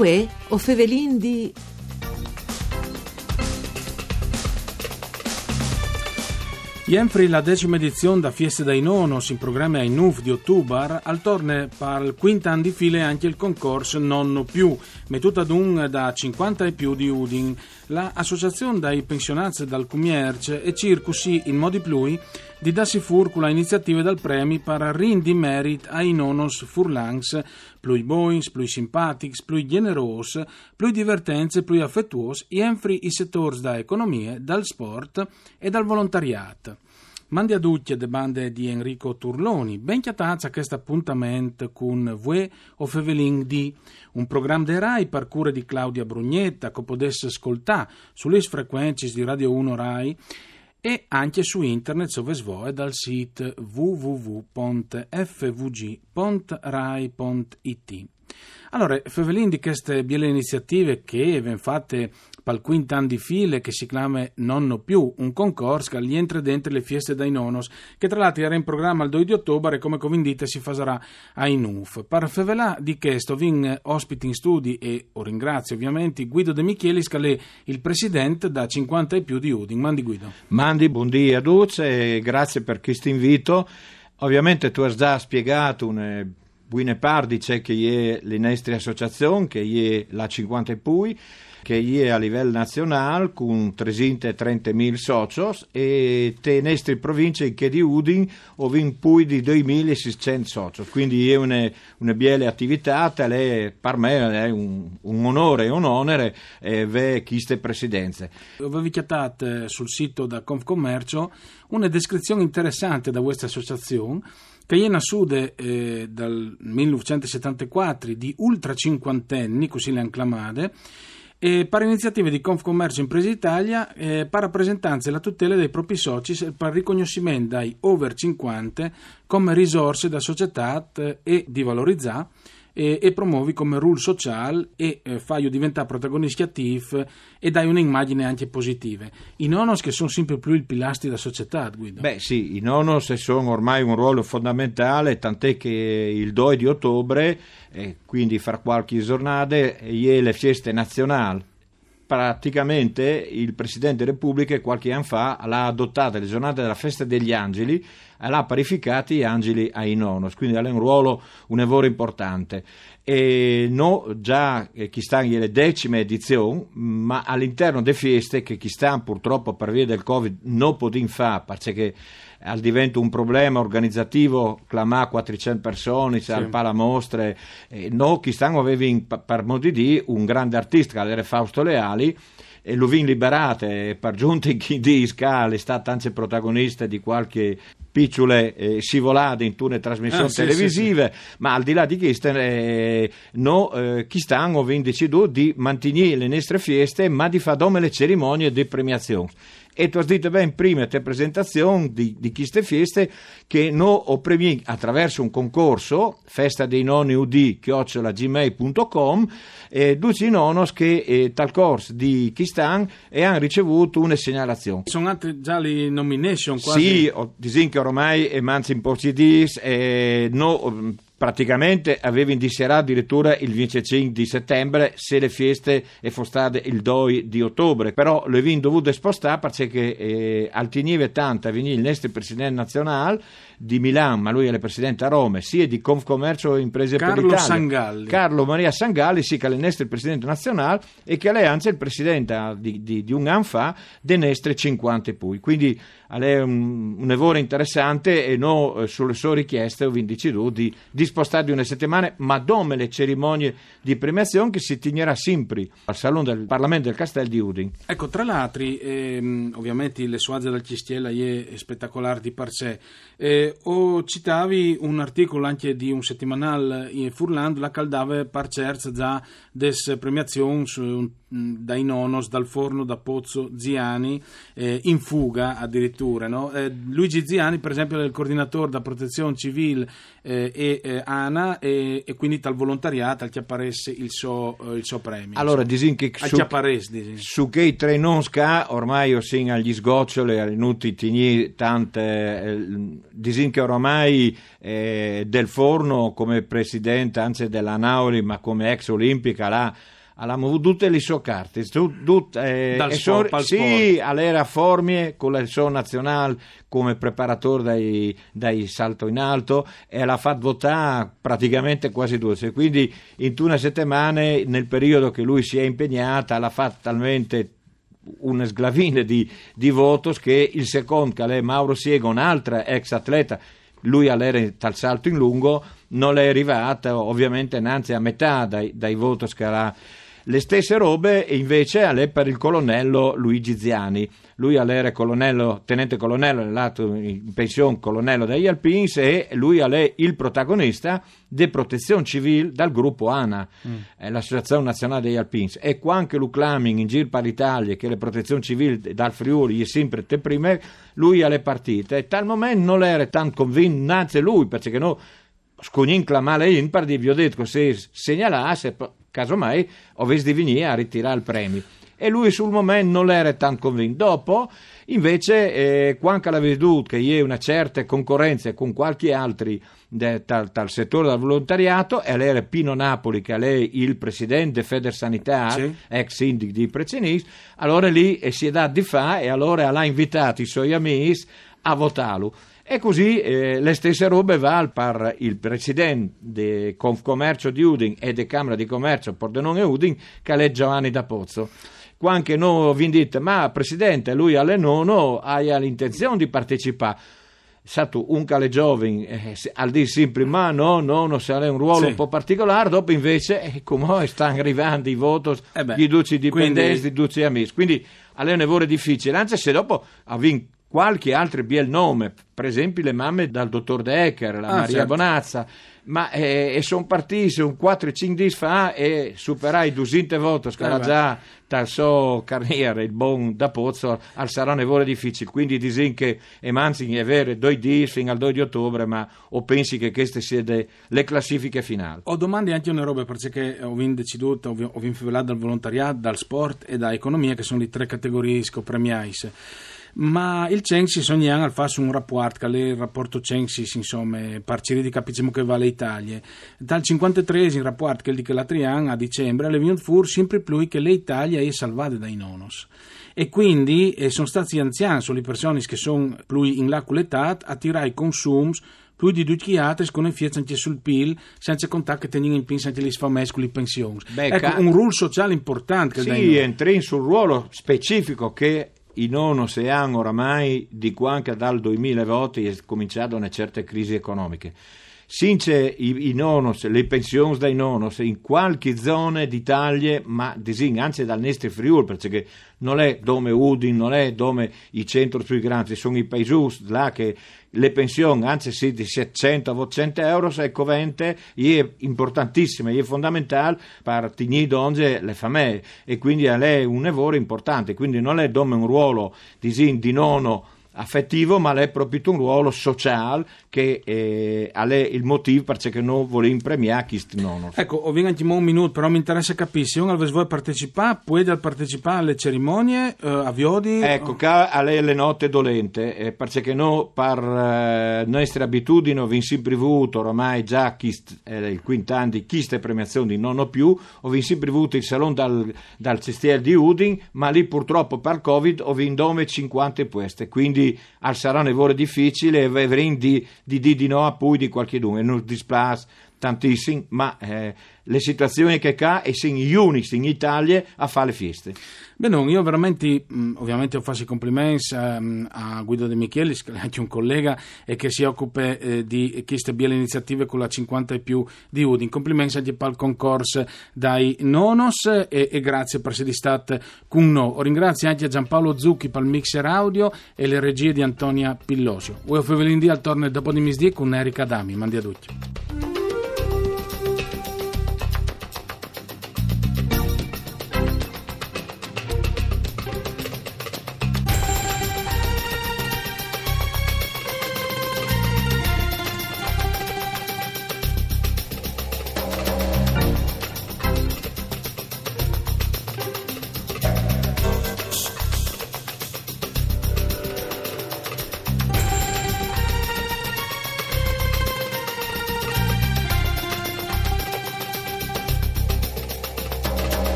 Uè, o Fevelin di... Iempre la decima edizione da Fieste dai Nonos in programma ai NUF di ottobre, al torne per il quinto anno di file anche il concorso Nonno Più, mettuta d'un da 50 e più di Udin. L'associazione dai pensionati dal Cumierce e circusi in modi plui di darsi furcula iniziative dal premi per rindi merit ai nonos furlangs, plui boins, plui simpatics, plui generos, plui divertenze, plui affettuos, e enfri i settori da economie, dal sport e dal volontariato. Mandi a tutti le bande di Enrico Turloni, ben chiatazza a questo appuntamento con Vue o Fevelin di un programma de RAI per cure di Claudia Brugnetta che potesse ascoltare sulle frequenze di Radio 1 RAI e anche su internet dove svoe dal sito www.fvg.rai.it. Allora, Fevelin di queste biele iniziative che vengono fatte per quinto anno di file che si chiama Nonno Più, un concorso che rientra dentro le feste dai nonos, che tra l'altro era in programma il 2 di ottobre e come convindite si farà a Inuf. Per Fevelà di questo vin ospiti in studi e o ringrazio ovviamente Guido De Michelis che è il presidente da 50 e più di Udin. Mandi Guido. Mandi, buondì a tutti e grazie per questo invito. Ovviamente tu hai già spiegato una buone parti c'è che è le nostre associazioni, che è la 50 Pui, che è a livello nazionale con 330.000 soci e le nostre province che di Udin ovin più di 2.600 soci. Quindi è una, una bella attività, è, per me è un, un onore e un onere eh, avere queste presidenze. Avevi chiatato sul sito da Confcommercio una descrizione interessante da questa associazione Cayena Sude eh, dal 1974 di ultra cinquantenni, così le hanno chiamate, e per iniziative di Confcommercio Imprese Italia eh, per rappresentanza e la tutela dei propri soci per riconoscimento dai over 50 come risorse da società e di valorizzare e, e promuovi come rule social e eh, fai diventare protagonisti attivi e dai un'immagine anche positiva. I nonos che sono sempre più il pilastri della società, Guido. Beh sì, i nonos sono ormai un ruolo fondamentale, tant'è che il 2 di ottobre, eh, quindi fra qualche giornata, è le feste nazionali praticamente il Presidente della Repubblica qualche anno fa l'ha adottata le giornate della festa degli angeli e l'ha parificati angeli ai nonos, quindi ha un ruolo, un lavoro importante. E no, già eh, chi sta nelle decime edizioni, ma all'interno delle feste che chi sta purtroppo per via del Covid non può fare, perché al divento un problema organizzativo clamà 400 persone sì. al palamostre eh, no chi stanno avevi per modo di dire un grande artista che era Fausto Leali e lo vin liberate per giunta chi disca è stata anche protagonista di qualche picciole eh, scivolate in tune trasmissioni ah, televisive, sì, sì, ma al di là di questo, eh, no, eh, chi stanno avendo deciso di mantenere le nostre feste, ma di fare le cerimonie di premiazione. E tu hai detto bene prima te presentazione di, di queste feste che noi opprimiamo attraverso un concorso festa dei nonni ud chiocciolagmail.com eh, duci nonos che eh, tal corso di Kistan e hanno ricevuto una segnalazione sono anche già le nomination quasi. Sì, dicono che ormai è manzi in portoghese eh, no, praticamente aveva indiserato addirittura il 25 di settembre se le feste fossero state il 2 di ottobre. Però le abbiamo dovuto spostare perché eh, al tinive tanto venire il nostro presidente nazionale di Milano, ma lui è il presidente a Roma, sia di Confcommercio Imprese Carlo per l'Italia. Sangalli. Carlo Maria Sangalli, sì, che è il presidente nazionale e che è anche il presidente di, di, di un anno fa dei nostri 50 pui. Quindi è un, un lavoro interessante e noi eh, sulle sue richieste ho deciso di, di spostare di una settimana, ma dove le cerimonie di premiazione che si tegnerà sempre al Salone del Parlamento del Castel di Udin. Ecco, tra l'altro, ehm, ovviamente le suaze del Chistiela è spettacolare di per sé. Eh, o citavi un articolo anche di un settimanale in Furland, la caldave par cerz già des premiazioni dai nonos, dal forno da Pozzo Ziani, eh, in fuga addirittura. No? Eh, Luigi Ziani, per esempio, è il coordinatore da protezione civile eh, e eh, ANA e, e, quindi dal volontariato al chiapparesse il suo, eh, il suo premio. Allora, disin che su, su che tre non sca, ormai sin agli sgoccioli, venuti tigni tante, eh, disin che ormai eh, del forno come presidente, anzi della Nauli, ma come ex olimpica, là abbiamo tutte le sue carte, tut, eh, Dal sport, so, sì, all'era formie con la sua nazionale come preparatore dai, dai, salto in alto e l'ha fatto votare praticamente quasi due. Quindi in una settimana, nel periodo che lui si è impegnata, l'ha fatto talmente una sglavina di, di votos che il secondo, che è Mauro Siego, un'altra ex atleta, lui all'era tal salto in lungo, non è arrivata ovviamente innanzi a metà dai, dai voti che ha le stesse robe invece alle per il colonnello Luigi Ziani. Lui all'era colonnello, tenente colonnello, nell'atto in pensione colonnello degli Alpins e lui è il protagonista di protezione civile dal gruppo ANA, mm. l'Associazione Nazionale degli Alpins. E qua anche l'Uclaming in giro per l'Italia, che le protezioni civili dal Friuli è sempre te prima, lui alle partite. E tal momento non era tanto convinto, anzi lui, perché no, scognin clamare in per vi ho detto se segnalasse casomai avessi di venire a ritirare il premio. E lui sul momento non era tanto convinto. Dopo, invece, eh, quando l'aveva veduto che vi è una certa concorrenza con qualche altro dal, dal, settore del volontariato, e lei era Pino Napoli, che è il presidente Federsanità, sì. ex sindic di Precenis, allora lì eh, si è dato di fa e allora ha invitato i suoi amici a votarlo. E così eh, le stesse robe va per il presidente di Confcommercio di Udin e di Camera di Commercio Pordenone Udin, che è Giovanni da Pozzo. Qua anche noi vi dite, ma presidente, lui alle nono ha l'intenzione di partecipare. Sato un cale giovane eh, al di sempre ma no, no, non sarà un ruolo sì. un po' particolare dopo invece eh, come stanno arrivando i voti eh di duci dipendenti quindi... di duci amici quindi è un lavoro difficile anzi se dopo ha vinto qualche altro bel nome, per esempio le mamme dal dottor Decker, la ah, Maria certo. Bonazza, ma eh, e sono partiti un 4-5 di fa e superai 200 volte, che eh già dal suo carriera, il buon da Pozzo, al sarà nevore difficile, quindi disin che emanzi è vero, due di fino al 2 di ottobre, ma o pensi che queste siano le classifiche finali? Ho domande anche una roba, perché ho vinto deciduto, ho vinto dal volontariato, dal sport e da economia, che sono le tre categorie scopremiais ma il Censis ogni anno fa un rapporto, che il rapporto Censis, insomma, parciri di capiamo che vale Italia. Dal 53 il rapporto che dice l'altro anno, a dicembre, le venuto fuori sempre più che l'Italia è salvata dai nonos. E quindi eh, sono stati anziani, sono le persone che sono più in là con l'età, a tirare i consumi più di due chiate con effetti anche sul PIL, senza contare che teniamo in pinza anche le sfamesse con le pensioni. Ecco, un ruolo sociale importante. Sì, entri sul ruolo specifico che i nono se hanno oramai di qua anche dal 2000 voti è cominciato una certa crisi economica. Since i, i nonos, le pensioni dai nonos in qualche zona d'Italia, ma disin, anzi dal Nestri Friuli, perché non è dove Udin, non è dove i centri più grandi, sono i paesi là che le pensioni, anzi sì, di 700 a 800 euro, se covente, è importantissima, è fondamentale per tenere donne le famiglie e quindi è un lavoro importante, quindi non è dome un ruolo di, di nono affettivo, ma è proprio un ruolo sociale che eh, è il motivo perché noi vogliamo premiare questi nono. Ecco, ho vinto un minuto, però mi interessa capire, se uno vuole partecipare, può partecipare alle cerimonie, eh, a Viodi? Ecco, alle le note dolente, eh, perché noi per eh, nostre abitudini abbiamo sempre avuto ormai già chist, eh, il quint'anno di queste premiazioni non ho più, ho sempre avuto il salone dal, dal cestiere di Udin, ma lì purtroppo per Covid ho vinto 50 pueste, quindi al sarà un lavoro difficile e avremo di, di, di, di no a poi di qualche dunque, non dispiace tantissimo, ma eh, le situazioni che ha e sono gli unici in Italia a fare le feste. Beh, non, io veramente, mh, ovviamente ho fatto i complimenti um, a Guido De Michelis, che è anche un collega e che si occupa eh, di queste belle iniziative con la 50 e più di Udin. Complimenti anche per il concorso dai Nonos e, e grazie per essere stato con noi. Ringrazio anche a Giampaolo Zucchi per il mixer audio e le regie di Antonia Pillosio. Voi Fevelindi al torno dopo di misdì con Erika Dami. Mandi a tutti.